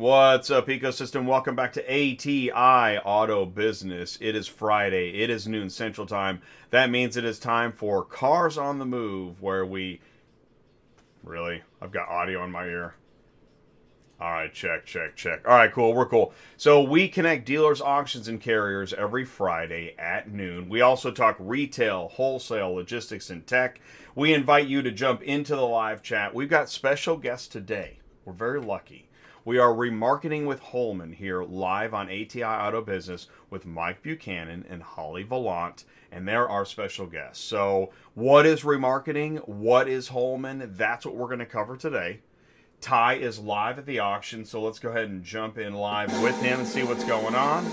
What's up, ecosystem? Welcome back to ATI Auto Business. It is Friday. It is noon Central Time. That means it is time for Cars on the Move, where we. Really? I've got audio in my ear. All right, check, check, check. All right, cool. We're cool. So we connect dealers, auctions, and carriers every Friday at noon. We also talk retail, wholesale, logistics, and tech. We invite you to jump into the live chat. We've got special guests today. We're very lucky. We are remarketing with Holman here live on ATI Auto Business with Mike Buchanan and Holly Vallant, and they're our special guests. So, what is remarketing? What is Holman? That's what we're going to cover today. Ty is live at the auction, so let's go ahead and jump in live with him and see what's going on.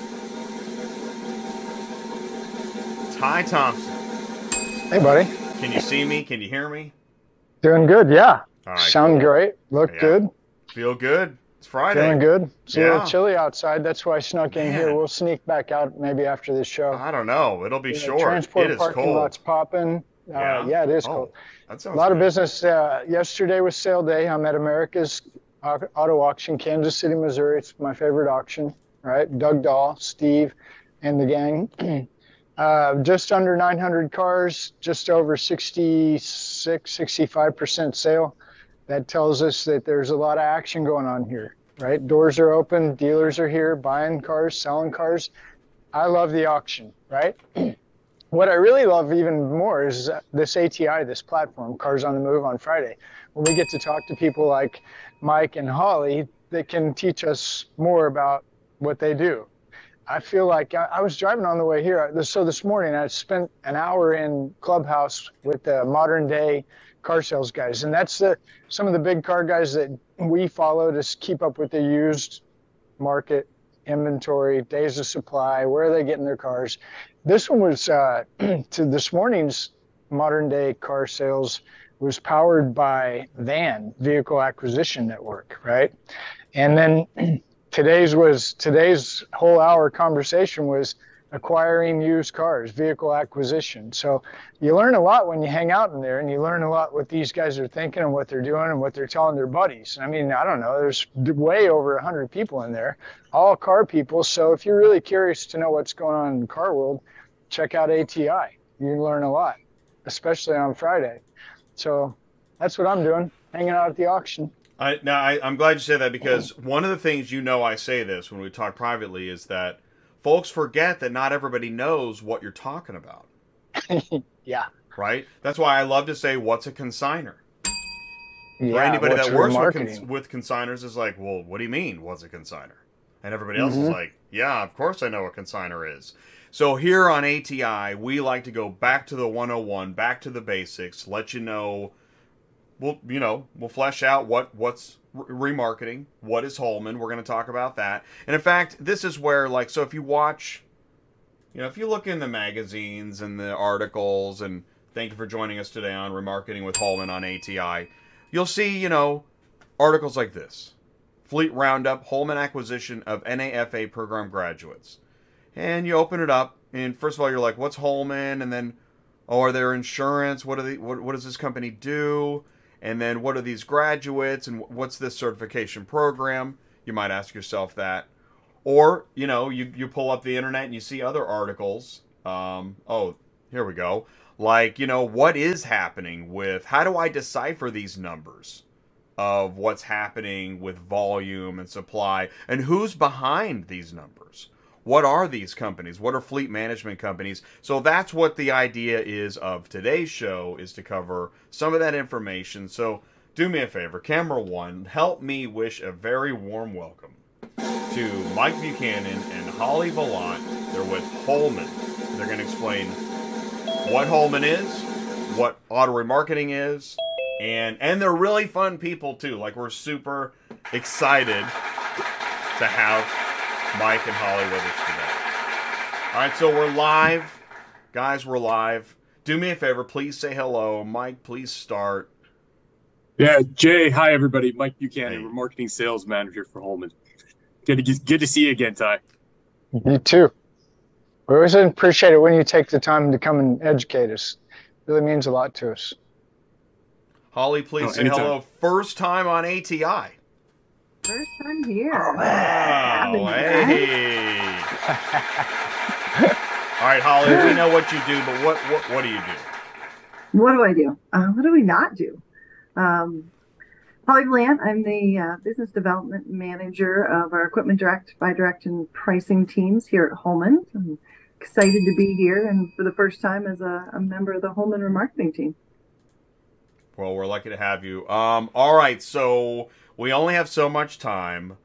Ty Thompson. Hey, buddy. Can you see me? Can you hear me? Doing good, yeah. Right, Sound cool. great. Look Yeah. good. Feel good? It's Friday. Feeling good. It's a Yeah. little chilly outside. That's why I snuck in Man. here. We'll sneak back out maybe after this show. I don't know. It'll be Yeah, short. Transport it is parking cold. lots popping. Uh, Yeah? yeah. it is Oh, cold. That A sounds lot of business. Uh, yesterday was sale day. I'm at America's Auto Auction, Kansas City, Missouri. It's my favorite auction, right? Doug Dahl, Steve, and the gang. uh, just under 900 cars, just over 66, 65% sale. That tells us that there's a lot of action going on here, right? Doors are open, dealers are here buying cars, selling cars. I love the auction, right? what I really love even more is this ATI, this platform, Cars on the Move on Friday, when we get to talk to people like Mike and Holly that can teach us more about what they do. I feel like I, I was driving on the way here. So this morning I spent an hour in Clubhouse with the modern day car sales guys, and that's the some of the big car guys that we follow to keep up with the used market inventory, days of supply, where are they getting their cars. This one was uh, to this morning's modern day car sales was powered by Van Vehicle Acquisition Network, right? And then today's was today's whole hour conversation was acquiring used cars, vehicle acquisition. So you learn a lot when you hang out in there and you learn a lot what these guys are thinking and what they're doing and what they're telling their buddies. I mean, I don't know, there's way over 100 people in there, all car people. So if you're really curious to know what's going on in the car world, check out ATI. You can learn a lot, especially on Friday. So that's what I'm doing, hanging out at the auction. I, now, I, I'm glad you said that because oh. one of the things you know I say this when we talk privately is that folks forget that not everybody knows what you're talking about, yeah. right? That's why I love to say, what's a consigner? For Yeah, anybody that works with, cons- with consigners is like, well, what do you mean, what's a consigner? And everybody else is Mhm. like, yeah, of course I know what consigner is. So here on ATI, we like to go back to the 101, back to the basics, let you know we'll you know we'll flesh out what what's re- remarketing what is holman we're going to talk about that. And in fact this is where like so if you watch you know if you look in the magazines and the articles and thank you for joining us today on remarketing with holman on ati you'll see you know articles like this. Fleet roundup holman acquisition of nafa program graduates. And you open it up and first of all you're like what's holman? And then oh are there insurance? What are the what, what does this company do and then what are these graduates and what's this certification program? You might ask yourself that. Or you know you, you pull up the internet and you see other articles um, oh here we go. Like you know what is happening with how do i decipher these numbers of what's happening with volume and supply? And who's behind these numbers what are these companies? What are fleet management companies? So that's what the idea is of today's show is to cover some of that information. So do me a favor camera one help me wish a very warm welcome to mike buchanan and holly vallant. They're with holman. They're going to explain what holman is what auto remarketing is and and they're really fun people too. Like we're super excited to have Mike and Holly with us today. All right, so we're live. Guys, we're live. Do me a favor, please say hello. Mike, please start. Yeah, Jay. Hi, everybody. Mike Buchanan, Hey. remarketing sales manager for Holman. Good to get, good to see you again, Ty. You too. We always appreciate it when you take the time to come and educate us. It really means a lot to us. Holly, please Oh, say anytime. hello. First time on ATI. First time here. Oh, wow. Hey. All right, Holly, we know what you do, but what what what do you do? What do I do? Uh, what do we not do? Um, Holly Bland, I'm the uh, business development manager of our equipment direct, by direct, and pricing teams here at Holman. I'm excited to be here and for the first time as a, a member of the Holman remarketing team. Well, we're lucky to have you. Um, all right, so we only have so much time.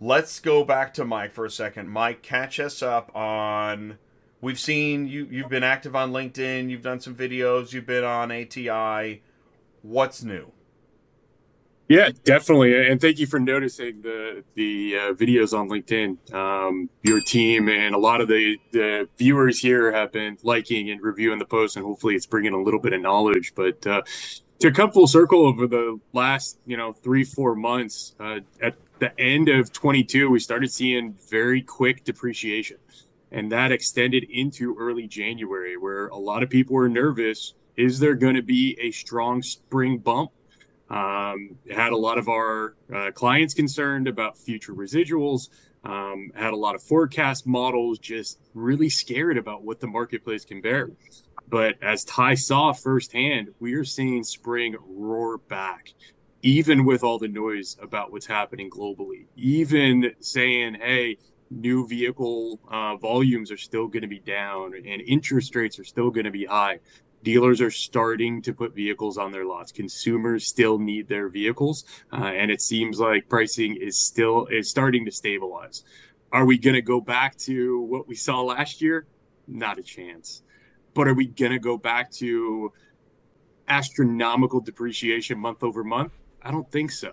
Let's go back to Mike for a second. Mike, catch us up on. We've seen you. You've been active on LinkedIn. You've done some videos. You've been on ATI. What's new? Yeah, definitely, and thank you for noticing the the uh, videos on LinkedIn. Um, your team and a lot of the the viewers here have been liking and reviewing the posts, and hopefully, it's bringing a little bit of knowledge. But uh, to come full circle over the last you know three four months, uh, at the end of 22, we started seeing very quick depreciation, and that extended into early January, where a lot of people were nervous. Is there going to be a strong spring bump? Um, had a lot of our uh, clients concerned about future residuals. Um, had a lot of forecast models just really scared about what the marketplace can bear. But as Ty saw firsthand, we are seeing spring roar back, even with all the noise about what's happening globally. Even saying, hey, new vehicle uh, volumes are still going to be down and interest rates are still going to be high dealers are starting to put vehicles on their lots. Consumers still need their vehicles uh, and it seems like pricing is still is starting to stabilize. Are we going to go back to what we saw last year? Not a chance but are we going to go back to astronomical depreciation month over month i don't think so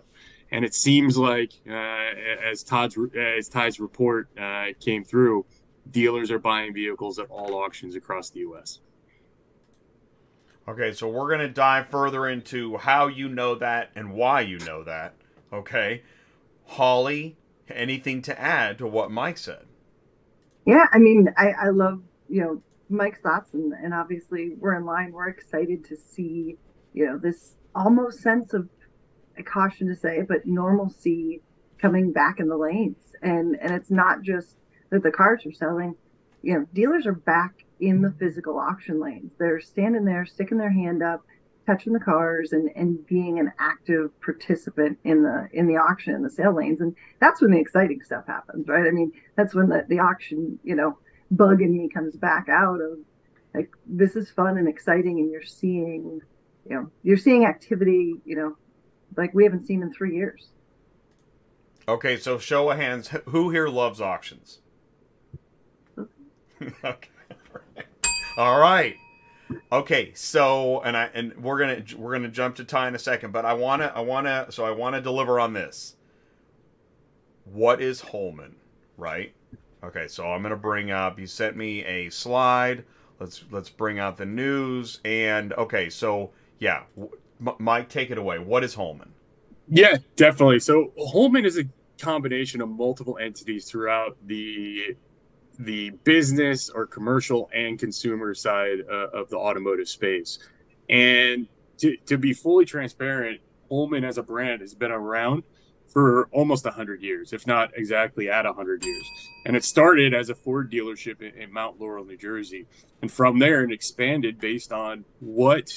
and it seems like uh, as todd's as ty's report uh, came through dealers are buying vehicles at all auctions across the us Okay, so we're going to dive further into how you know that and why you know that. Okay. Holly, anything to add to what Mike said? Yeah, I mean, I, I love, you know, Mike's thoughts, and, and obviously we're in line. We're excited to see, you know, this almost sense of, caution to say, but normalcy coming back in the lanes. And, and it's not just that the cars are selling, you know, dealers are back in the physical auction lanes. They're standing there, sticking their hand up, touching the cars, and and being an active participant in the in the auction in the sale lanes. And that's when the exciting stuff happens, right? I mean, that's when the the auction, you know, bug in me comes back out of like this is fun and exciting, and you're seeing, you know, you're seeing activity, you know, like we haven't seen in three years. Okay, so show of hands, who here loves auctions? okay. All right. Okay, so and I and we're gonna we're gonna jump to Ty in a second, but I wanna I wanna so I wanna deliver on this. What is Holman, right? Okay, so I'm gonna bring up. You sent me a slide. Let's let's bring out the news and okay, so yeah, Mike, take it away. What is Holman? Yeah, definitely. So Holman is a combination of multiple entities throughout the the business or commercial and consumer side uh, of the automotive space. And to, to be fully transparent, Holman as a brand has been around for almost 100 years, if not exactly at 100 years. And it started as a Ford dealership in, in Mount Laurel, New Jersey. And from there, it expanded based on what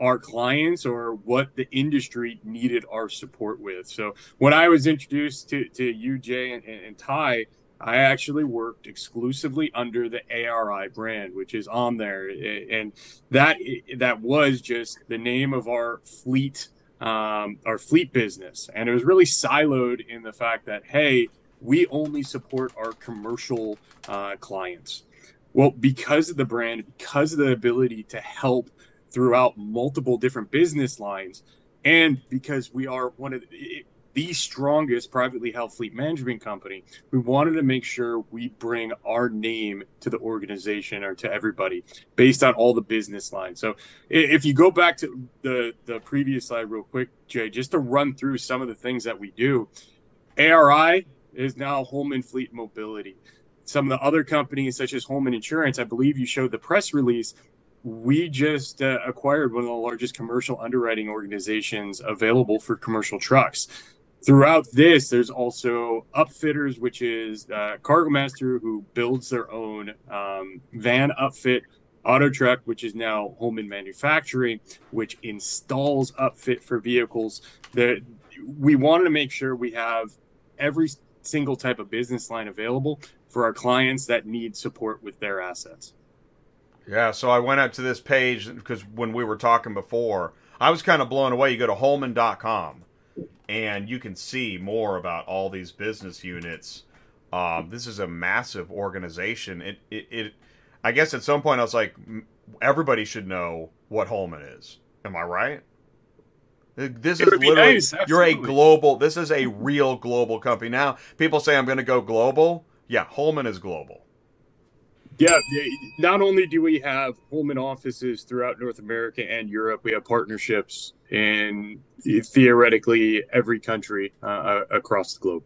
our clients or what the industry needed our support with. So when I was introduced to, to you, Jay, and, and Ty, I actually worked exclusively under the ARI brand, which is on there, and that that was just the name of our fleet, um, our fleet business, and it was really siloed in the fact that hey, we only support our commercial uh, clients. Well, because of the brand, because of the ability to help throughout multiple different business lines, and because we are one of the, the strongest privately held fleet management company, we wanted to make sure we bring our name to the organization or to everybody based on all the business lines. So if you go back to the, the previous slide real quick, Jay, just to run through some of the things that we do, ARI is now Holman Fleet Mobility. Some of the other companies, such as Holman Insurance, I believe you showed the press release we just uh, acquired one of the largest commercial underwriting organizations available for commercial trucks throughout this, there's also Upfitters, which is uh, Cargo Master who builds their own um, van upfit. Auto Truck, which is now Holman Manufacturing, which installs upfit for vehicles. That we wanted to make sure we have every single type of business line available for our clients that need support with their assets. Yeah, so I went out to this page because when we were talking before, I was kind of blown away. You go to holman.com and you can see more about all these business units. Um, this is a massive organization. It, it, it, I guess at some point I was like, everybody should know what Holman is. Am I right? This is literally nice, you're a global. This is a real global company. Now people say I'm going to go global. Yeah, Holman is global. Yeah, not only do we have Holman offices throughout North America and Europe, we have partnerships in theoretically every country uh, across the globe.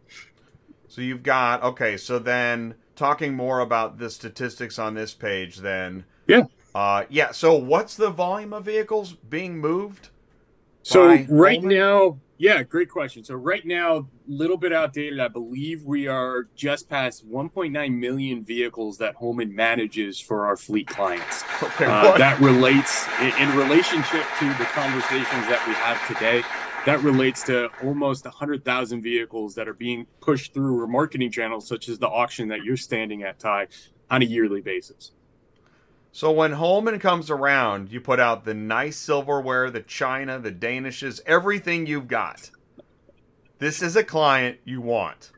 So you've got okay. So then, talking more about the statistics on this page, then yeah, uh, yeah. So what's the volume of vehicles being moved? So right Holman? now, yeah, great question. So right now, a little bit outdated. I believe we are just past 1.9 million vehicles that Holman manages for our fleet clients. Okay, uh, that relates in, in relationship to the conversations that we have today. That relates to almost 100,000 vehicles that are being pushed through our marketing channels, such as the auction that you're standing at, Ty, on a yearly basis. So when Holman comes around, you put out the nice silverware, the china, the danishes, everything you've got. This is a client you want.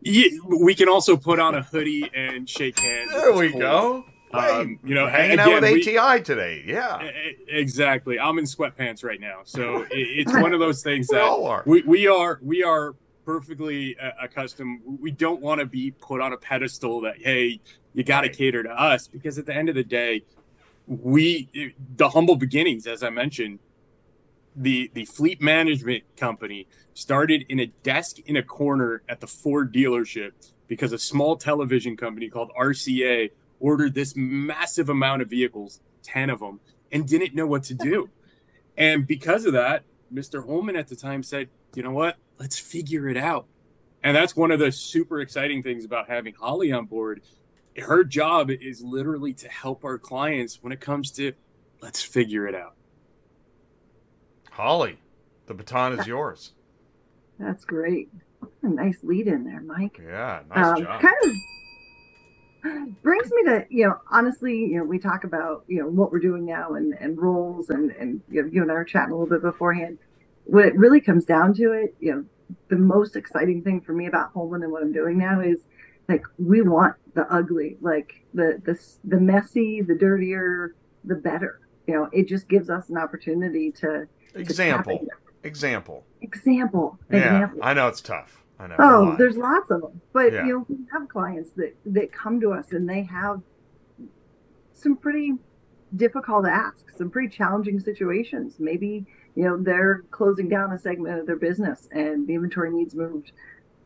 Yeah, we can also put on a hoodie and shake hands. There we go. Um, you know, hanging again, out with ATI we, today. Yeah, exactly. I'm in sweatpants right now, so it's one of those things that we, we are we are perfectly uh, accustomed. We don't want to be put on a pedestal that hey, you got to cater to us because at the end of the day, we the humble beginnings, as I mentioned, the the fleet management company started in a desk in a corner at the Ford dealership because a small television company called RCA ordered this massive amount of vehicles, 10 of them, and didn't know what to do. And because of that, Mr. Holman at the time said, you know what? Let's figure it out. And that's one of the super exciting things about having Holly on board her job is literally to help our clients when it comes to let's figure it out. Holly, the baton is yours. That's great. A nice lead in there, Mike. Yeah, nice um, job. Kind of brings me to you know honestly you know we talk about you know what we're doing now and and roles and and you, know, you and I were chatting a little bit beforehand. What it really comes down to it, you know, the most exciting thing for me about Holman and what I'm doing now is like we want the ugly like the the the messy the dirtier the better. You know it just gives us an opportunity to example. to example. Example. Yeah example. i know it's tough. I know oh there's lots of them but yeah. you know we have clients that that come to us and they have some pretty difficult asks some pretty challenging situations. Maybe you know they're closing down a segment of their business and the inventory needs moved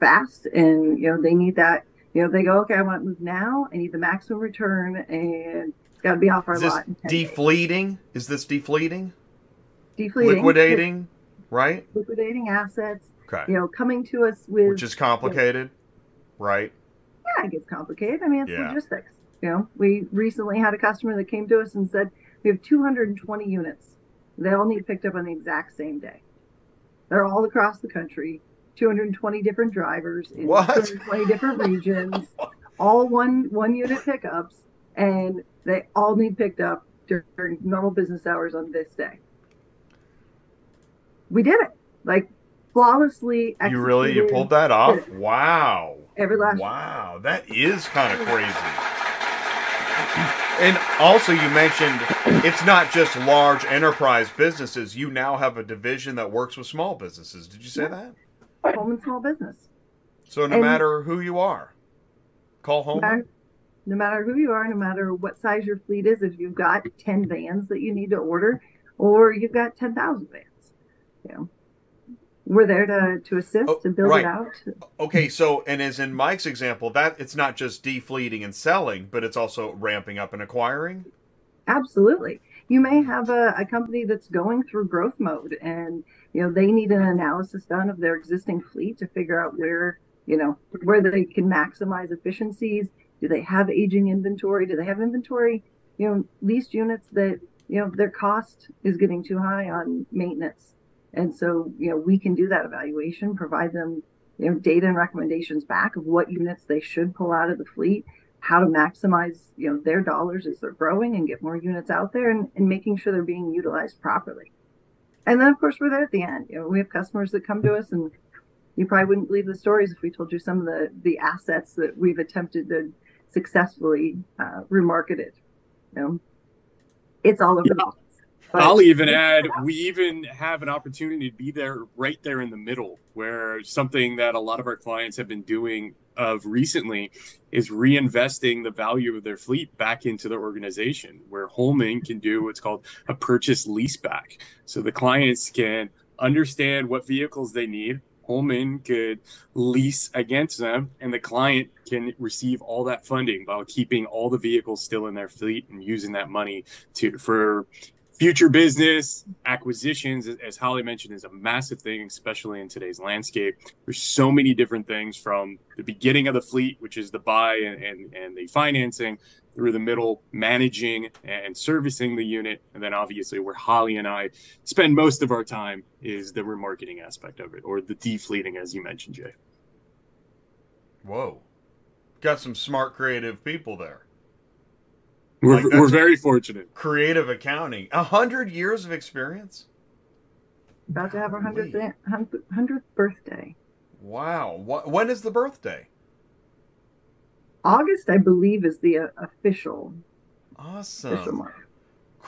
fast and you know they need that you know, they go, okay, I want to move now. I need the maximum return, and it's got to be off our Is lot. defleeting? Is this defleeting? Defleeting. Liquidating, right? Liquidating assets. Okay. You know, coming to us with which is complicated, you know, right? Yeah, it gets complicated. I mean, it's yeah. logistics. You know, we recently had a customer that came to us and said we have 220 units. They all need picked up on the exact same day. They're all across the country. 220 different drivers in what? 220 different regions, all one one unit pickups, and they all need picked up during normal business hours on this day. We did it like flawlessly. You really you pulled that off? Wow. Every last. Wow, that is kind of crazy. And also, you mentioned it's not just large enterprise businesses. You now have a division that works with small businesses. Did you say yeah. that? Home and small business. So no and matter who you are, call home. No matter, no matter who you are, no matter what size your fleet is, if you've got ten vans that you need to order, or you've got ten thousand vans, you know, we're there to to assist oh, and build right. it out. Okay, so and as in Mike's example, that it's not just defleeting and selling, but it's also ramping up and acquiring. Absolutely, you may have a, a company that's going through growth mode and you know they need an analysis done of their existing fleet to figure out where you know where they can maximize efficiencies. Do they have aging inventory? Do they have inventory you know leased units that you know their cost is getting too high on maintenance? And so you know we can do that evaluation provide them you know data and recommendations back of what units they should pull out of the fleet how to maximize you know their dollars as they're growing and get more units out there and, and making sure they're being utilized properly and then of course we're there at the end. You know we have customers that come to us and you probably wouldn't believe the stories if we told you some of the the assets that we've attempted to successfully uh, remarketed you know? It's all over yeah. the but I'll even add, we even have an opportunity to be there right there in the middle, where something that a lot of our clients have been doing of recently is reinvesting the value of their fleet back into their organization, where Holman can do what's called a purchase lease back. So the clients can understand what vehicles they need. Holman could lease against them, and the client can receive all that funding while keeping all the vehicles still in their fleet and using that money to for future business acquisitions as holly mentioned is a massive thing especially in today's landscape. There's so many different things from the beginning of the fleet which is the buy and, and, and the financing through the middle managing and servicing the unit. And then obviously where holly and i spend most of our time is the remarketing aspect of it or the defleeting as you mentioned jay. Whoa. Got some smart creative people there we're, like we're very fortunate. Creative accounting. A hundred years of experience? About to have our hundredth hundredth birthday. Wow. What, when is the birthday? August, I believe, is the uh, official. Awesome. Official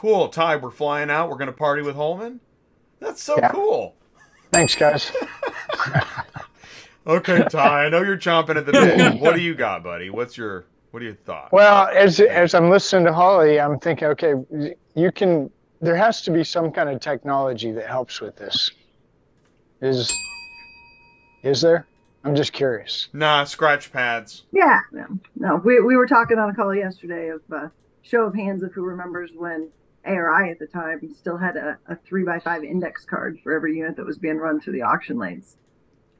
cool. Ty, we're flying out. We're going to party with Holman. That's so yeah. cool. Thanks, guys. okay, Ty. I know you're chomping at the bit. what do you got, buddy? What's your what are your thoughts? Well, as as I'm listening to Holly, I'm thinking, okay, you can. There has to be some kind of technology that helps with this. Is is there? I'm just curious. Nah, scratch pads. Yeah, no, no. We we were talking on a call yesterday of uh, show of hands of who remembers when ARI at the time still had a, a three by five index card for every unit that was being run through the auction lanes.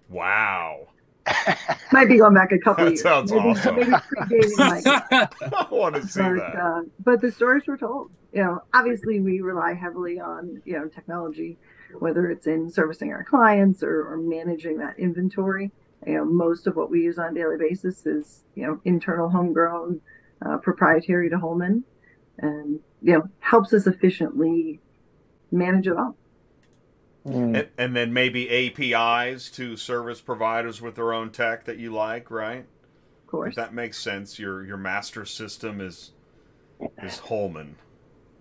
Wow. Might be going back a couple that years. Sounds maybe, awesome. maybe I want to see but, that. Uh, but the stories were told. You know, obviously we rely heavily on you know technology, whether it's in servicing our clients or, or managing that inventory. You know, most of what we use on a daily basis is you know internal, homegrown, uh, proprietary to Holman, and you know helps us efficiently manage it all. Mm. And, and, then maybe APIs to service providers with their own tech that you like, right? Of course. If that makes sense. Your your master system is is Holman.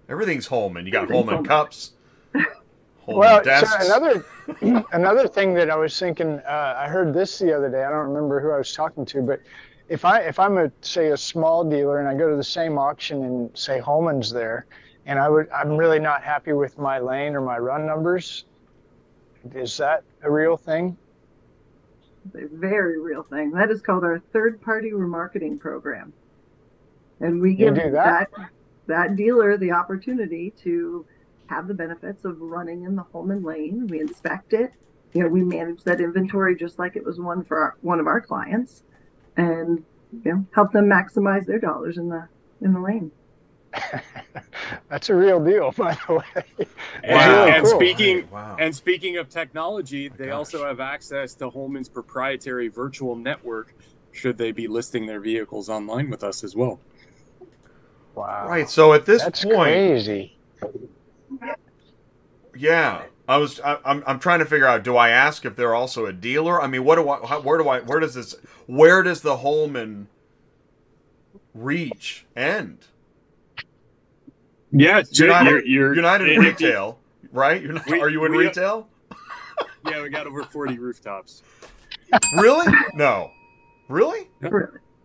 Everything's Holman. You got Holman, Holman cups. Holman well, desks. So another another thing that I was thinking, uh, I heard this the other day. I don't remember who I was talking to, but if I if I'm a say a small dealer and I go to the same auction and say Holman's there, and I would I'm really not happy with my lane or my run numbers, is that a real thing? a very real thing. That is called our third party remarketing program. And we give that. that that dealer the opportunity to have the benefits of running in the Holman lane. We inspect it. You know, we manage that inventory just like it was one for our, one of our clients, and you know, help them maximize their dollars in the in the lane. That's a real deal, by the way. Wow. Really and cool. speaking wow. and speaking of technology, oh they Gosh. also have access to Holman's proprietary virtual network should they be listing their vehicles online with us as well. Wow. Right. So at this That's point crazy. Yeah. I was I, am I'm, I'm trying to figure out do I ask if they're also a dealer? I mean, what do I how, where do I where does this where does the Holman reach end? Yeah, you're, not, you're, you're, you're not in retail, right? You're not, we, are you in retail? yeah, we got over 40 rooftops. Really? No. Really?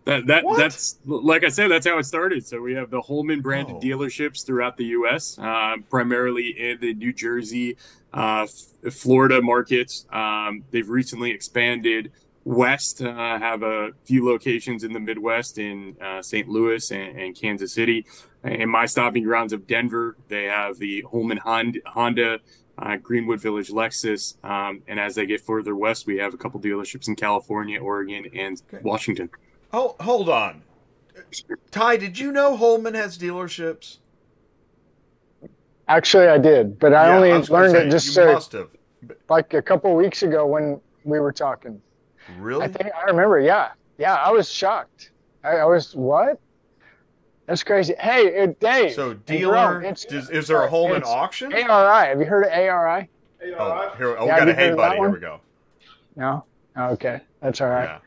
That that that's like I said. That's how it started. So we have the Holman branded oh. dealerships throughout the U.S., uh, primarily in the New Jersey, uh, Florida markets. Um, they've recently expanded west. Uh, have a few locations in the Midwest in uh, St. Louis and, and, Kansas City In my stopping grounds of Denver, they have the Holman Honda, Honda uh, Greenwood Village Lexus, um, and as they get further west, we have a couple dealerships in California, Oregon, and Okay. Washington. Oh, hold on. Ty, did you know Holman has dealerships? Actually, I did, but I Yeah, only was gonna learned say, it just you must have. like a couple weeks ago when we were talking. Really? I think I remember. Yeah, yeah. I was shocked. I, I was what? That's crazy. Hey, it, Dave. so and dealer, Jerome, it's- does, is there a Holman it's auction? ARI. Have you heard of ARI? Oh, here, oh, we got a you heard hey buddy. Here we go. No. Oh, okay, that's all right.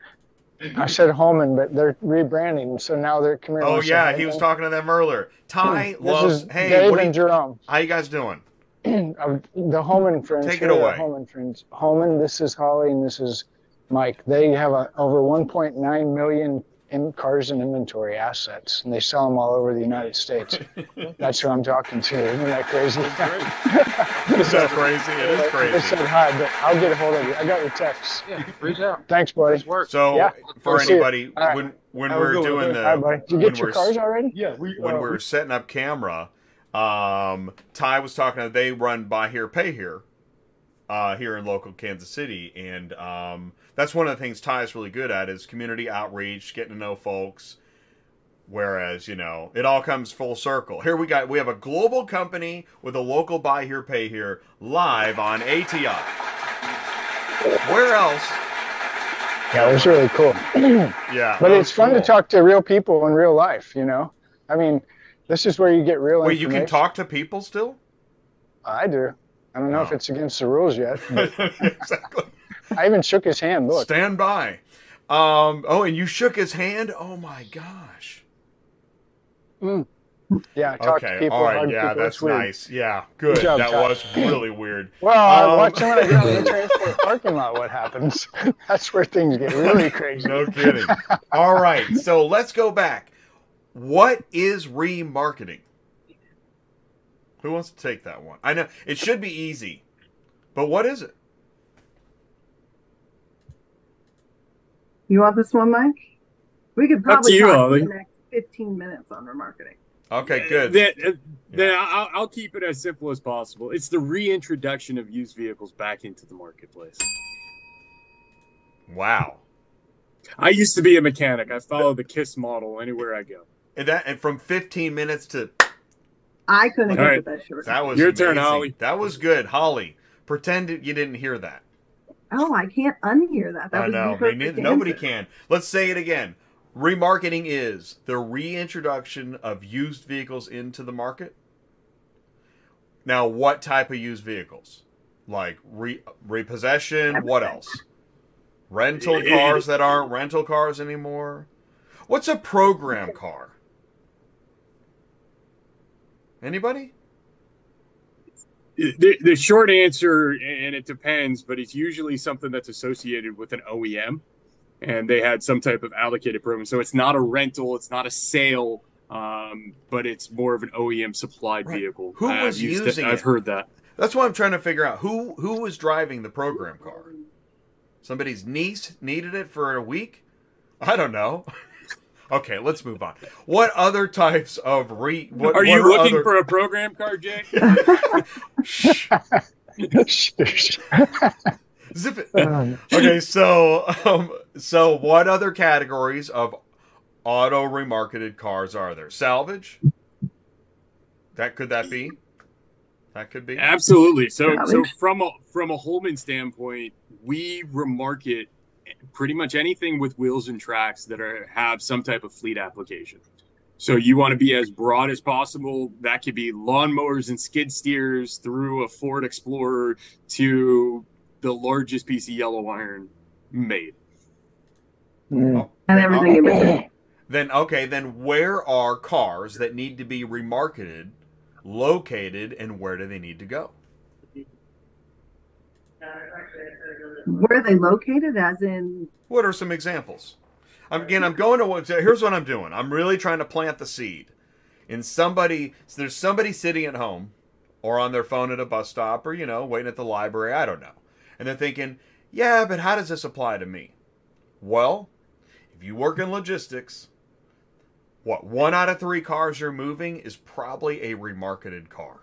Yeah. I said Holman, but they're rebranding, so now they're come here. Oh wanna yeah, he was talking to them earlier. Ty hmm. This loves. is Hey, Dave what are and you, Jerome. how you guys doing? of um, the Holman friends. Take it here are the away. Holman friends. Holman, this is Holly, and this is Mike. They have a, over 1.9 million in cars and inventory assets, and they sell them all over the United States. That's who I'm talking to. Isn't that crazy? Is that crazy? It is They crazy. said hi, but I'll get a hold of you. I got your text. Yeah, reach out. Thanks, buddy. Nice work. So Yeah, for we'll see it. anybody, All right. when when we're good doing man. the Hi, buddy. Did you when get your we're cars already? Yeah, we when uh, we were setting up camera, um, Ty was talking. That they run buy here, pay here, uh, here in local Kansas City, and um, that's one of the things Ty is really good at is community outreach, getting to know folks. Whereas you know it all comes full circle. Here we got we have a global company with a local buy here, pay here live on ATI. Where else? Yeah, it was really cool. Yeah, But it's fun to talk to real people in real life, you know? I mean, this is where you get real Wait, you can talk to people still? I do. I don't know if Oh. it's against the rules yet. Exactly. I even shook his hand. Look. Stand by. Um, oh, and you shook his hand. Oh my gosh. Yeah, talk okay. people. All right. Yeah, people. that's It's weird. nice. Yeah. Good. job, that was really weird. Well, Um, watch when I get out of the transport parking lot. What happens? That's where things get really crazy. No kidding. All right. So let's go back. What is remarketing? Who wants to take that one? I know it should be easy, but what is it? You want this one, Mike? We could Up to probably you, talk for Holly. the next 15 minutes on remarketing. Okay, good. Then, uh, then I'll, I'll keep it as simple as possible. It's the reintroduction of used vehicles back into the marketplace. Wow. I used to be a mechanic. I follow the KISS model anywhere I go. And that and from 15 minutes to I couldn't All get right. to that short. that was Your turn. Holly. That was good, Holly. Pretend you didn't hear that. Oh, I can't unhear that. That I was know. the Me neither- nobody can. Let's say it again. Remarketing is the reintroduction of used vehicles into the market. Now, what type of used vehicles? Like re- repossession? What else? Rental cars that aren't rental cars anymore? What's a program car? Anybody? The, the short answer, and it depends, but it's usually something that's associated with an OEM, and they had some type of allocated program. So it's not a rental, it's not a sale, um, but it's more of an OEM supplied Right. vehicle. Who I've was used using I've heard that. That's what I'm trying to figure out. Who who was driving the program car? Somebody's niece needed it for a week? I don't know. okay, let's move on. What other types of re? What, Are what you looking other- for a program car, Jay? Shh, zip it. Okay, so um, so what other categories of auto remarketed cars are there? Salvage. That could that be? That could be. Absolutely. So, so from a from a Holman standpoint, we remarket pretty much anything with wheels and tracks that are have some type of fleet application. So you want to be as broad as possible. That could be lawnmowers and skid steers through a Ford Explorer to the largest piece of yellow iron made. mm. And everything in between. Then okay, then where are cars that need to be remarketed located and where do they need to go? Where are they located? As in, What are some examples? I'm, again, I'm going to. Here's what I'm doing. I'm really trying to plant the seed. In somebody, so there's somebody sitting at home, or on their phone at a bus stop, or you know, waiting at the library. I don't know, and they're thinking, "Yeah, but how does this apply to me?" Well, if you work in logistics, what one out of three cars you're moving is probably a remarketed car.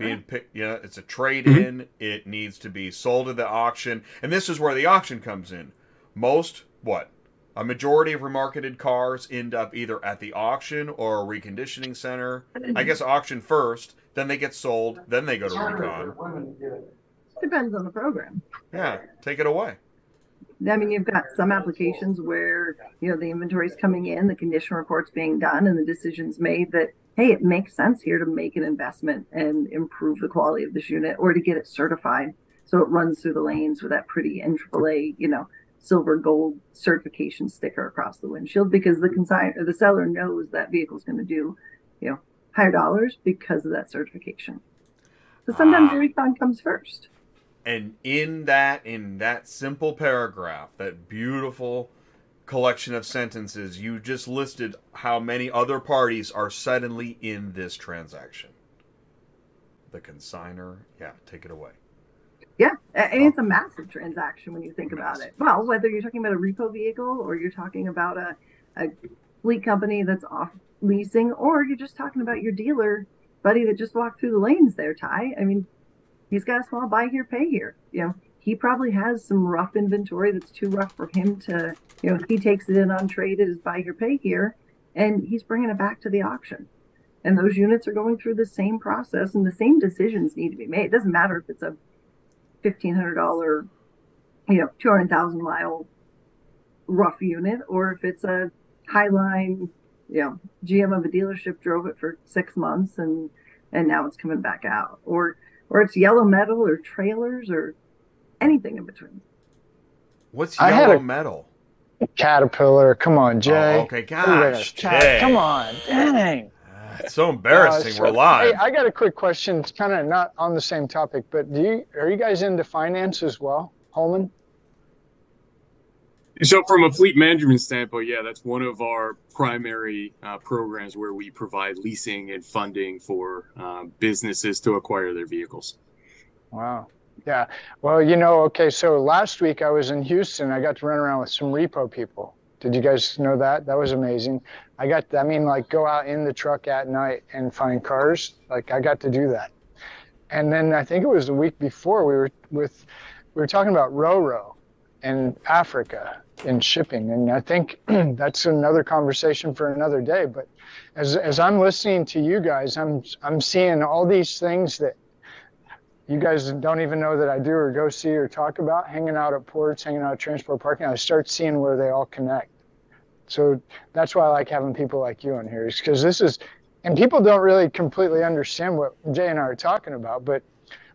Being picked, you know, it's a trade mm-hmm. in. It needs to be sold at the auction, and this is where the auction comes in. Most what a majority of remarketed cars end up either at the auction or a reconditioning center. I guess auction first, then they get sold, then they go to recon. Depends on the program. Yeah, take it away. I mean, you've got some applications where you know the inventory is coming in, the condition report's being done, and the decision's made that hey, it makes sense here to make an investment and improve the quality of this unit, or to get it certified so it runs through the lanes with that pretty NAAA, you know, silver gold certification sticker across the windshield because the consign or the seller knows that vehicle's going to do, you know, higher dollars because of that certification. So sometimes Ah. the recon comes first. And in that in that simple paragraph, that beautiful collection of sentences, you just listed how many other parties are suddenly in this transaction. The consigner, yeah, take it away. Yeah, and it's a oh. massive transaction when you think about it. Well, whether you're talking about a repo vehicle or you're talking about a, a fleet company that's off leasing, or you're just talking about your dealer buddy that just walked through the lanes there, Ty. I mean, he's got a small buy here, pay here. You know, he probably has some rough inventory that's too rough for him to, you know, he takes it in on trade as buy here, pay here, and he's bringing it back to the auction. And those units are going through the same process, and the same decisions need to be made. It doesn't matter if it's a fifteen hundred dollar, you know, two hundred thousand mile rough unit, or if it's a highline, you know, GM of a dealership drove it for six months and and now it's coming back out, or or it's yellow metal or trailers or anything in between. What's I had yellow a- metal? Caterpillar. Come on, Jay. Oh, okay, Everybody gosh, Jay. Come on, dang. Ah, It's so embarrassing. Uh, so- We're live. Hey, I got a quick question. It's kind of not on the same topic, but do you are you guys into finance as well, Holman? So, from a fleet management standpoint, yeah, that's one of our primary uh, programs where we provide leasing and funding for uh, businesses to acquire their vehicles. Wow. Yeah. Well, you know, okay, so last week I was in Houston. I got to run around with some repo people. Did you guys know that? That was amazing. I got, I mean, like go out in the truck at night and find cars. Like I got to do that. And then I think it was the week before we were with, we were talking about Roro and Africa and shipping. And I think that's another conversation for another day. But as, as I'm listening to you guys, I'm, I'm seeing all these things that you guys don't even know that I do or go see or talk about, hanging out at ports, hanging out at transport parking. I start seeing where they all connect. So that's why I like having people like you on here, is because this is, and people don't really completely understand what Jay and I are talking about. But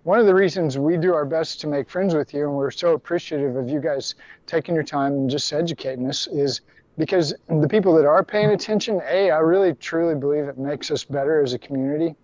one of the reasons we do our best to make friends with you, and we're so appreciative of you guys taking your time and just educating us, is because the people that are paying attention, A, I really truly believe it makes us better as a community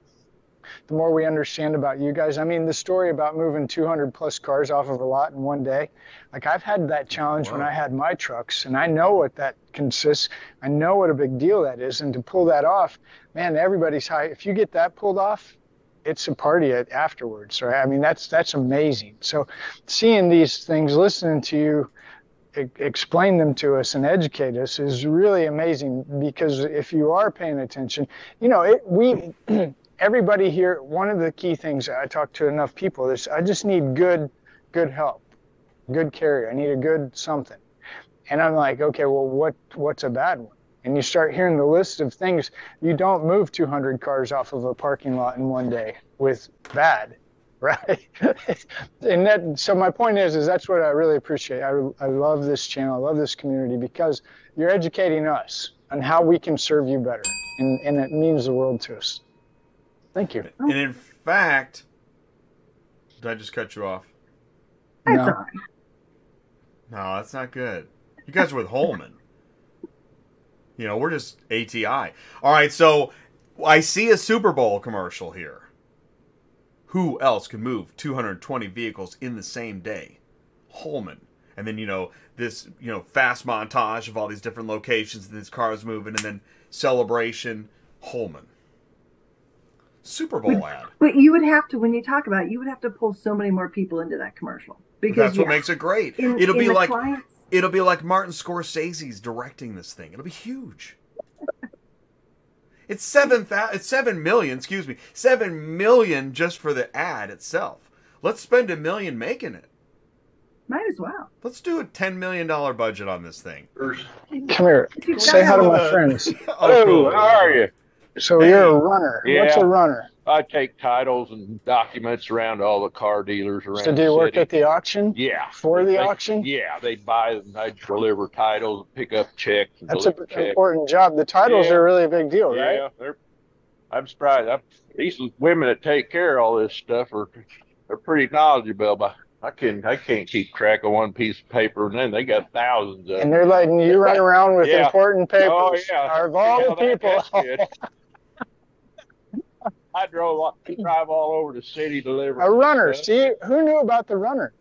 the more we understand about you guys. I mean, the story about moving 200 plus cars off of a lot in one day, like I've had that challenge when I had my trucks, and I know what that consists. I know what a big deal that is, and to pull that off, man, everybody's high. If you get that pulled off, it's a party at afterwards, right? I mean, that's that's amazing. So, seeing these things, listening to you e- explain them to us and educate us is really amazing because if you are paying attention, you know, it, we everybody here, one of the key things I talk to enough people is I just need good, good help, good carrier. I need a good something. And I'm like, okay, well, what, what's a bad one? And you start hearing the list of things. You don't move 200 cars off of a parking lot in one day with bad, right? and that, so my point is, is that's what I really appreciate. I, I love this channel. I love this community because you're educating us on how we can serve you better. And, and it means the world to us. Thank you. And in fact, did I just cut you off? No. No, that's not good. You guys are with Holman. You know, we're just ATI. All right, so I see a Super Bowl commercial here. Who else can move 220 vehicles in the same day? Holman. And then, you know, this, you know, fast montage of all these different locations and these cars moving, and then celebration, Holman. Super Bowl ad. But you would have to, when you talk about it, you would have to pull so many more people into that commercial because That's what yeah, makes it great. in- It'll in be like clients, It'll be like Martin Scorsese's directing this thing. It'll be huge. It's seven thousand. It's seven million. Excuse me, seven million just for the ad itself. Let's spend a million making it. Might as well. Let's do a ten million dollar budget on this thing. Come here. Say hi to my friends. Oh, cool. how are you? So you're a runner. What's a runner? I take titles and documents around all the car dealers around. So do you work at the auction? Yeah. For the They- auction? Yeah, they buy them. I deliver titles, pick up checks. That's an important job. The titles Yeah. are really a big deal, right? Yeah, they're. I'm surprised. I'm, these women that take care of all this stuff are, they're pretty knowledgeable. But I can I can't keep track of one piece of paper, and then they got thousands of. And they're letting you run around with Yeah. important oh, papers. Oh, yeah. Of all Yeah, the people. I drove, all- drive all over the city delivering. A runner. stuff. See, who knew about the runner?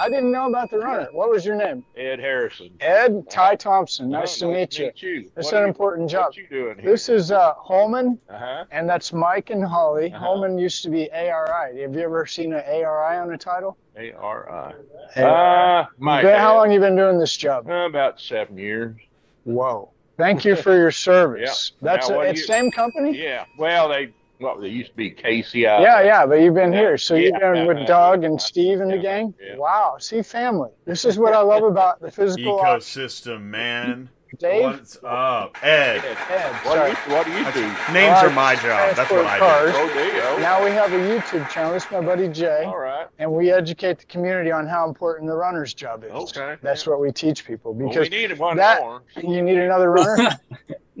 I didn't know about the runner. What was your name? Ed Harrison. Ed Ty Thompson. Nice Oh, to meet you. you. It's What an you- important job. What you doing here? This is uh, Holman, Uh huh. and that's Mike and Holly. Uh-huh. Holman used to be ARI. Have you ever seen an ARI on a title? A R I. ARI. Uh, my. Good. How long you been doing this job? Uh, about seven years. Whoa. Thank you for your service. Yeah. That's Now, a, it's you- same company? Yeah. Well, they well they used to be KCI. Uh, yeah, yeah, but you've been Yeah. here. So you've Yeah. been with Doug and Steve and the gang? Yeah. Wow. See, family. This is what I love about the physical op- Ecosystem, man. Dave, What's up, Ed? Ed, Ed, What do sorry. you What do you do? Names Well, are my job. That's what I cars. do. Oh, do? Now we have a YouTube channel. This is my buddy Jay. All right. And we educate the community on how important the runner's job is. Okay. That's what we teach people Well, we because one that- more. you need another runner.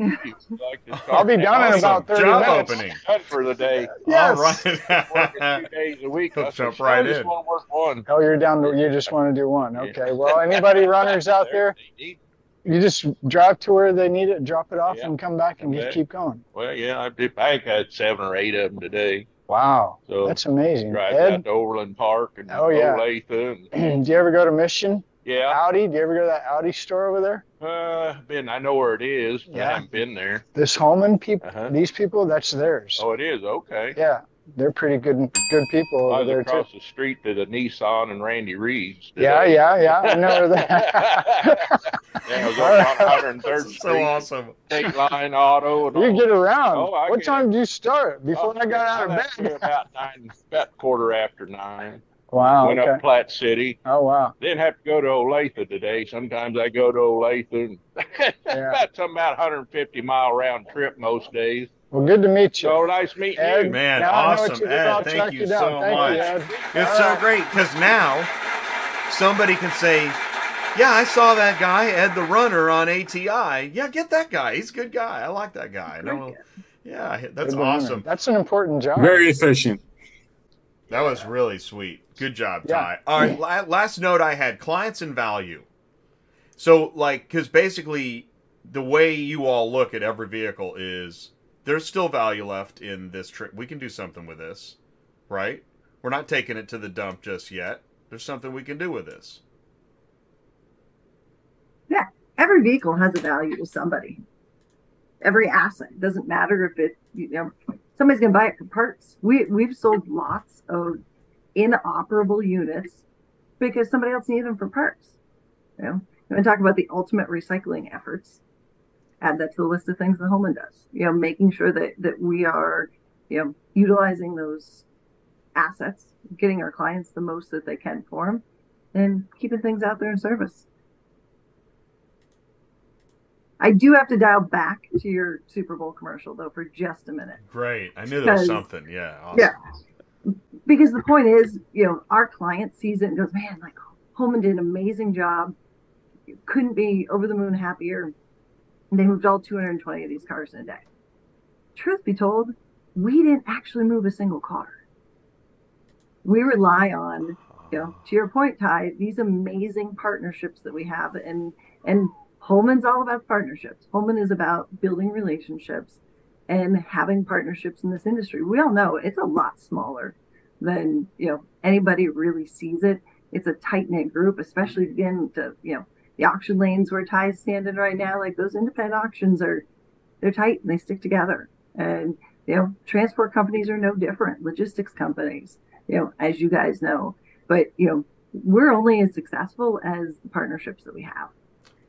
I'll be done in about 30 Job minutes. opening. Done for the day. Yes. All right. Two days a week. He'll jump "Sure, right I just in." want to work one. Oh, you're down to, you just want to do one. Okay. Well, anybody runners out there, They need- you just drive to where they need it, drop it off, Yeah. and come back and just keep going. Well, yeah, I did. I had seven or eight of them today. Wow. So That's amazing. drive Ed, out to Overland Park and Oh, yeah. Olathe and do you ever go to Mission? yeah. Audi? Do you ever go to that Audi store over there? Uh, been I know where it is, but Yeah. I haven't been there. This Holman people, Uh-huh. these people, that's theirs. Oh, it is okay. Yeah, they're pretty good, good people I over was there too. across the street to the Nissan and Randy Reed's. Yeah, today. yeah, yeah. I know that. yeah, I was over on 103rd That's so Street, awesome. State Line Auto. And you all. get around. Oh, I what get time did you start? Before Oh, I got out of bed. About nine, about quarter after nine. Wow. Went Okay. up Platte City. Oh wow. Didn't have to go to Olathe today. Sometimes I go to Olathe and Yeah. about some about 150 mile round trip most days. Well, good to meet you. So nice meeting Ed, you. Man, now I know what awesome, you did. Ed. I'll Thank you so Thank much. You, It's All so right. great because now somebody can say, "Yeah, I saw that guy, Ed the Runner, on ATI. Yeah, get that guy. He's a good guy. I like that guy." No, yeah, that's Good to know. awesome. That's an important job. Very efficient. That was really sweet. Good job, Yeah. Ty. All right, last note I had clients and value. So, like, because basically, the way you all look at every vehicle is there's still value left in this trip. We can do something with this, right? We're not taking it to the dump just yet. There's something we can do with this. Yeah, every vehicle has a value to somebody. Every asset doesn't matter if it you know somebody's gonna buy it for parts. We we've sold lots of inoperable units because somebody else needed them for parts. You know, and talk about the ultimate recycling efforts. Add that to the list of things that Holman does. You know, making sure that that we are you know utilizing those assets, getting our clients the most that they can for them, and keeping things out there in service. I do have to dial back to your Super Bowl commercial though for just a minute. Great. I knew there was something. Yeah. Awesome. Yeah. Because the point is, you know, our client sees it and goes, Man, like Holman did an amazing job. Couldn't be over the moon happier. They moved all 220 of these cars in a day. Truth be told, we didn't actually move a single car. We rely on you know, to your point, Ty, these amazing partnerships that we have, and and Holman's all about partnerships. Holman is about building relationships and having partnerships in this industry. We all know it's a lot smaller than you know anybody really sees it. It's a tight knit group, especially again to you know the auction lanes where Ty's standing right now. Like those independent auctions are, they're tight and they stick together. And you know, transport companies are no different. Logistics companies, you know, as you guys know but you know we're only as successful as the partnerships that we have.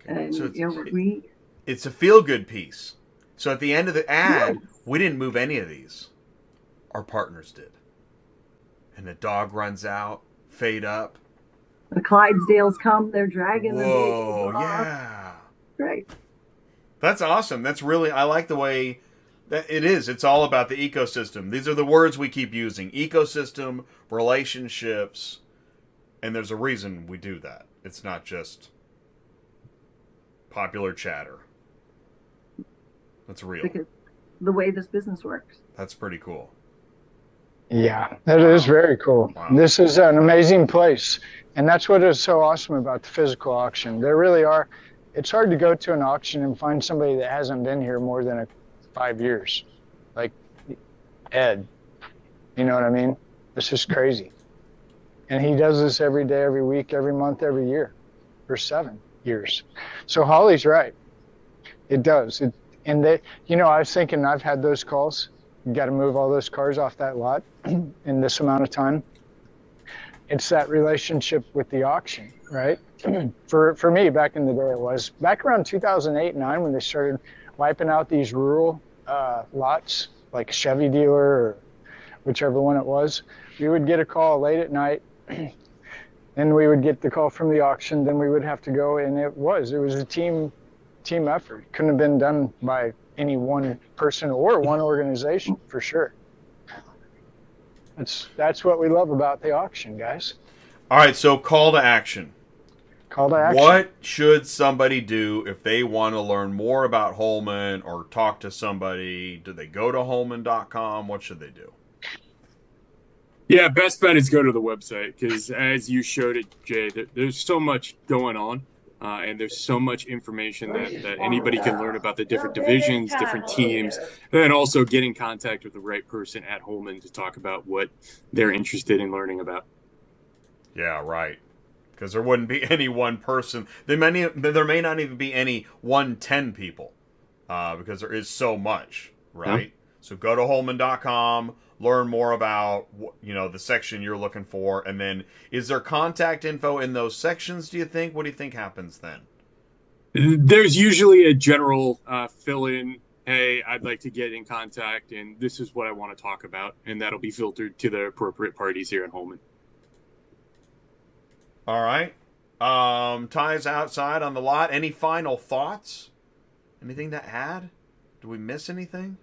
And So you know, it's- we It's a feel good piece. So at the end of the ad, Yes. we didn't move any of these. Our partners did. And the dog runs out, fade up. The Clydesdales come, they're dragging Whoa, off. yeah. Right. That's awesome. That's really I like the way that it is. It's all about the ecosystem. These are the words we keep using. Ecosystem, relationships, and there's a reason we do that. It's not just popular chatter. That's real. Because the way this business works. That's pretty cool. Yeah, that is very cool. Wow. This is an amazing place. And that's what is so awesome about the physical auction. There really are, it's hard to go to an auction and find somebody that hasn't been here more than a, five years. Like Ed. You know what I mean? It's just crazy. And he does this every day, every week, every month, every year for seven years. So Holly's right. It does. It, and they, you know, I was thinking I've had those calls you got to move all those cars off that lot in this amount of time. It's that relationship with the auction, right? for for me, back in the day, it was back around 2008 9 when they started wiping out these rural uh, lots, like Chevy dealer or whichever one it was. We would get a call late at night. Then we would get the call from the auction. Then we would have to go, and it was it was a team team effort. Couldn't have been done by any one person or one organization for sure. That's that's what we love about the auction, guys. All right, so call to action. Call to action. What should somebody do if they want to learn more about Holman or talk to somebody? Do they go to holman.com? What should they do? Yeah, best bet is go to the website because as you showed it, Jay, there, there's so much going on. Uh, and there's so much information that, that anybody can learn about the different divisions, different teams, and also get in contact with the right person at Holman to talk about what they're interested in learning about. Yeah, right. Because there wouldn't be any one person. There may there may not even be any one ten people, uh, because there is so much, right? So go to Holman.com, learn more about you know the section you're looking for, and then is there contact info in those sections? Do you think? What do you think happens then? There's usually a general uh, fill in. Hey, I'd like to get in contact, and this is what I want to talk about, and that'll be filtered to the appropriate parties here at Holman. All right. Um, ties outside on the lot. Any final thoughts? Anything to add? Do we miss anything?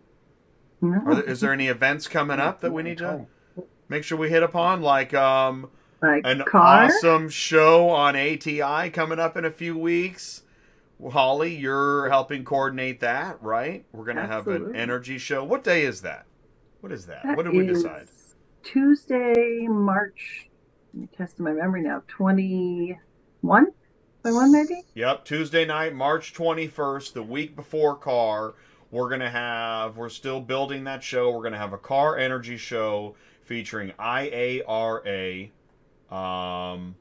No. Are there, is there any events coming up that we need to make sure we hit upon? Like um, like an car? awesome show on ATI coming up in a few weeks. Well, Holly, you're helping coordinate that, right? We're gonna have an energy show. What day is that? What is that? That what did we decide? Tuesday, March. Let me test my memory now. Twenty-one. Twenty-one, maybe. Yep, Tuesday night, March 21st, the week before car. We're going to have, we're still building that show. We're going to have a car energy show featuring IARA, um,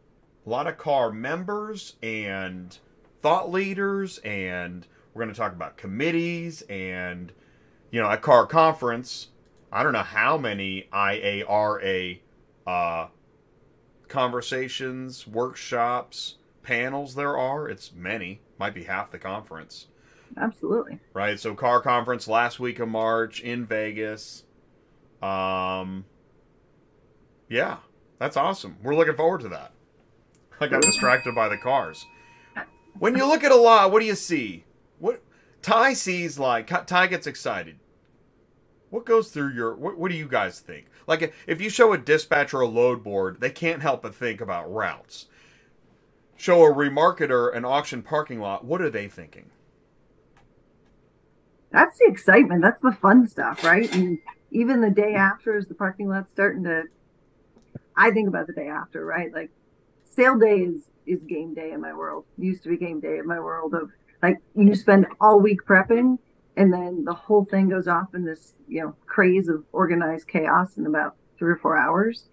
a lot of car members and thought leaders, and we're going to talk about committees and, you know, a car conference. I don't know how many IARA uh, conversations, workshops, panels there are. It's many, might be half the conference, Absolutely. right? So, car conference last week of March in Vegas. Um, yeah, that's awesome. We're looking forward to that. I got distracted by the cars. When you look at a lot, what do you see? What Ty sees like Ty gets excited. What goes through your what, what do you guys think? Like if you show a dispatcher a load board, they can't help but think about routes. Show a remarketer an auction parking lot, what are they thinking? That's the excitement. That's the fun stuff, right? And even the day after, is the parking lot starting to, I think about the day after, right? Like sale day is is game day in my world. Used to be game day in my world of like you spend all week prepping, and then the whole thing goes off in this you know craze of organized chaos in about three or four hours,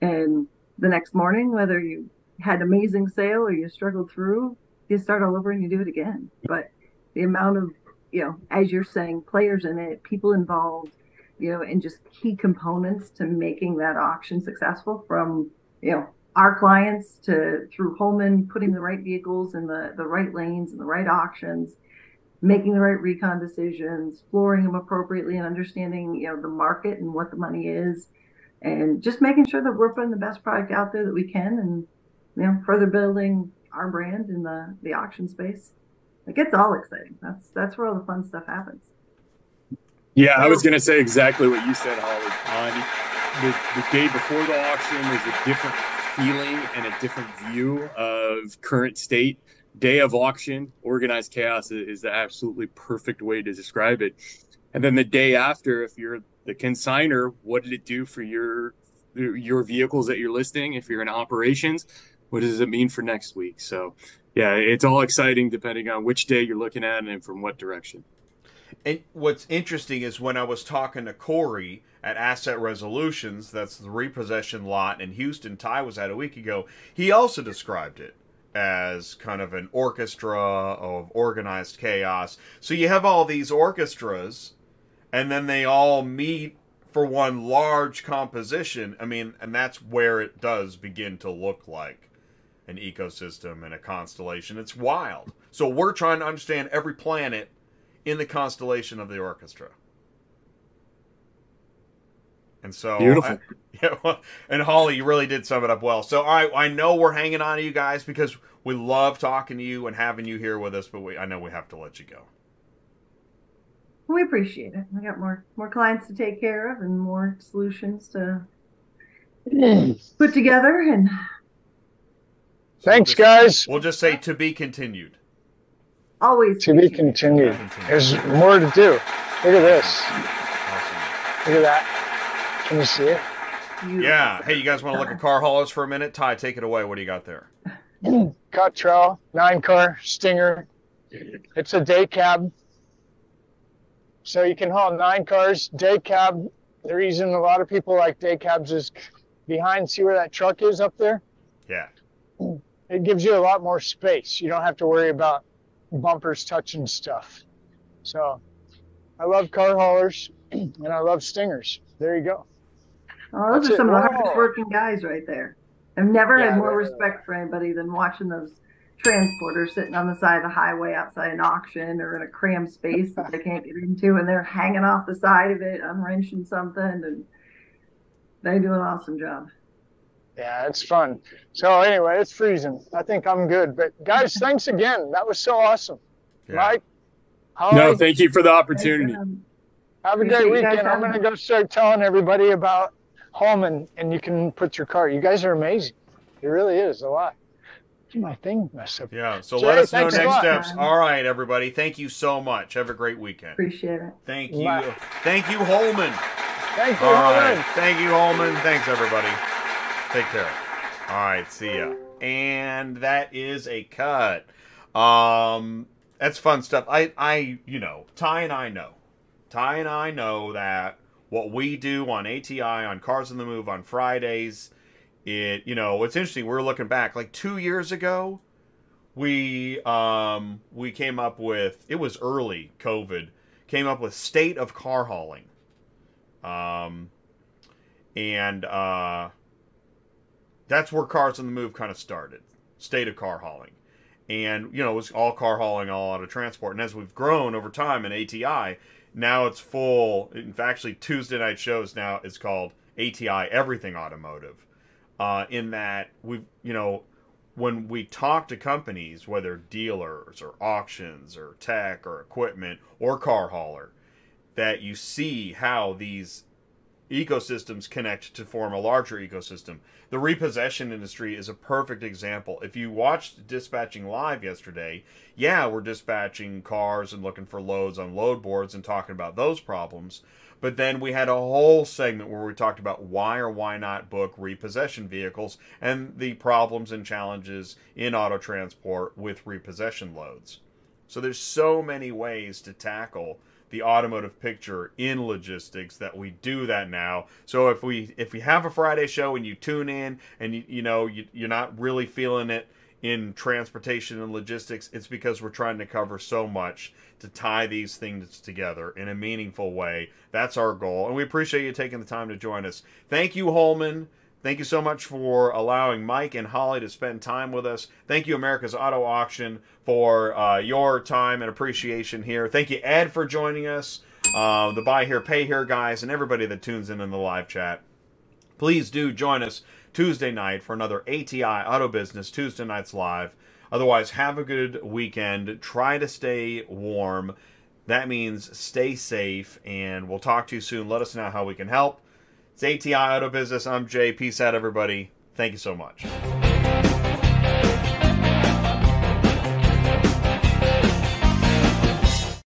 and the next morning, whether you had amazing sale or you struggled through, you start all over and you do it again. But the amount of you know, as you're saying, players in it, people involved, you know, and just key components to making that auction successful from, you know, our clients to through Holman putting the right vehicles in the the right lanes and the right auctions, making the right recon decisions, flooring them appropriately, and understanding you know the market and what the money is, and just making sure that we're putting the best product out there that we can, and you know further building our brand in the the auction space. It gets all exciting. That's that's where all the fun stuff happens. Yeah, I was going to say exactly what you said, Holly. The, the day before the auction, there's a different feeling and a different view of current state. Day of auction, organized chaos is the absolutely perfect way to describe it. And then the day after, if you're the consigner, what did it do for your your vehicles that you're listing? If you're in operations, what does it mean for next week? So, yeah, it's all exciting depending on which day you're looking at and from what direction. And what's interesting is when I was talking to Corey at Asset Resolutions, that's the repossession lot in Houston, Ty was at a week ago, he also described it as kind of an orchestra of organized chaos. So you have all these orchestras, and then they all meet for one large composition. I mean, and that's where it does begin to look like an ecosystem and a constellation. It's wild. So we're trying to understand every planet in the constellation of the orchestra. And so, beautiful. I, yeah, and Holly, you really did sum it up well. So, I I know we're hanging on to you guys because we love talking to you and having you here with us, but we I know we have to let you go. We appreciate it. We got more more clients to take care of and more solutions to put together. And so thanks, we'll just, guys. We'll just say to be continued. Always to be continued. There's more to do. Look at this. Awesome. Look at that. Can you see it? Yeah. Hey, you guys want to look at car haulers for a minute? Ty, take it away. What do you got there? Cottrell, nine car Stinger. It's a day cab. So you can haul nine cars, day cab. The reason a lot of people like day cabs is behind. See where that truck is up there? Yeah. It gives you a lot more space. You don't have to worry about bumpers touching stuff. So I love car haulers and I love stingers. There you go. Oh, those That's are some it. of the hardest working guys right there. I've never yeah, had more respect for anybody than watching those transporters sitting on the side of the highway outside an auction or in a crammed space that they can't get into and they're hanging off the side of it, unwrenching something and they do an awesome job. Yeah, it's fun. So anyway, it's freezing. I think I'm good. But guys, thanks again. That was so awesome. Yeah. Mike. no, thank you for the opportunity. Have a great weekend. I'm going to go start telling everybody about Holman, and you can put your car. You guys are amazing. It really is a lot. My thing messed up. Yeah. So Jay, let us know next steps. All right, everybody. Thank you so much. Have a great weekend. Appreciate it. Thank you. Bye. Thank you, Holman. Thank you, All Holman. Right. Thank you, Holman. Thanks, everybody. Take care. All right, see ya. And that is a cut. Um, that's fun stuff. I, I, you know, Ty and I know. Ty and I know that what we do on ATI on Cars on the Move on Fridays, it, you know, it's interesting. We're looking back like two years ago. We um we came up with it was early COVID came up with state of car hauling. Um, and uh that's where Cars on the Move kind of started. State of car hauling. And, you know, it was all car hauling, all out of transport. And as we've grown over time in ATI, now it's full. In fact, actually, Tuesday night shows now is called ATI Everything Automotive. Uh, in that we've, you know, when we talk to companies, whether dealers or auctions or tech or equipment or car hauler, that you see how these ecosystems connect to form a larger ecosystem. The repossession industry is a perfect example. If you watched dispatching live yesterday, yeah, we're dispatching cars and looking for loads on load boards and talking about those problems. But then we had a whole segment where we talked about why or why not book repossession vehicles and the problems and challenges in auto transport with repossession loads. So there's so many ways to tackle the automotive picture in logistics that we do that now. So if we if we have a Friday show and you tune in and you, you know you, you're not really feeling it in transportation and logistics, it's because we're trying to cover so much to tie these things together in a meaningful way. That's our goal, and we appreciate you taking the time to join us. Thank you, Holman. Thank you so much for allowing Mike and Holly to spend time with us. Thank you, America's Auto Auction, for uh, your time and appreciation here. Thank you, Ed, for joining us, uh, the Buy Here, Pay Here guys, and everybody that tunes in in the live chat. Please do join us Tuesday night for another ATI Auto Business Tuesday Nights Live. Otherwise, have a good weekend. Try to stay warm. That means stay safe, and we'll talk to you soon. Let us know how we can help. It's ATI Auto Business. I'm Jay. Peace out, everybody. Thank you so much.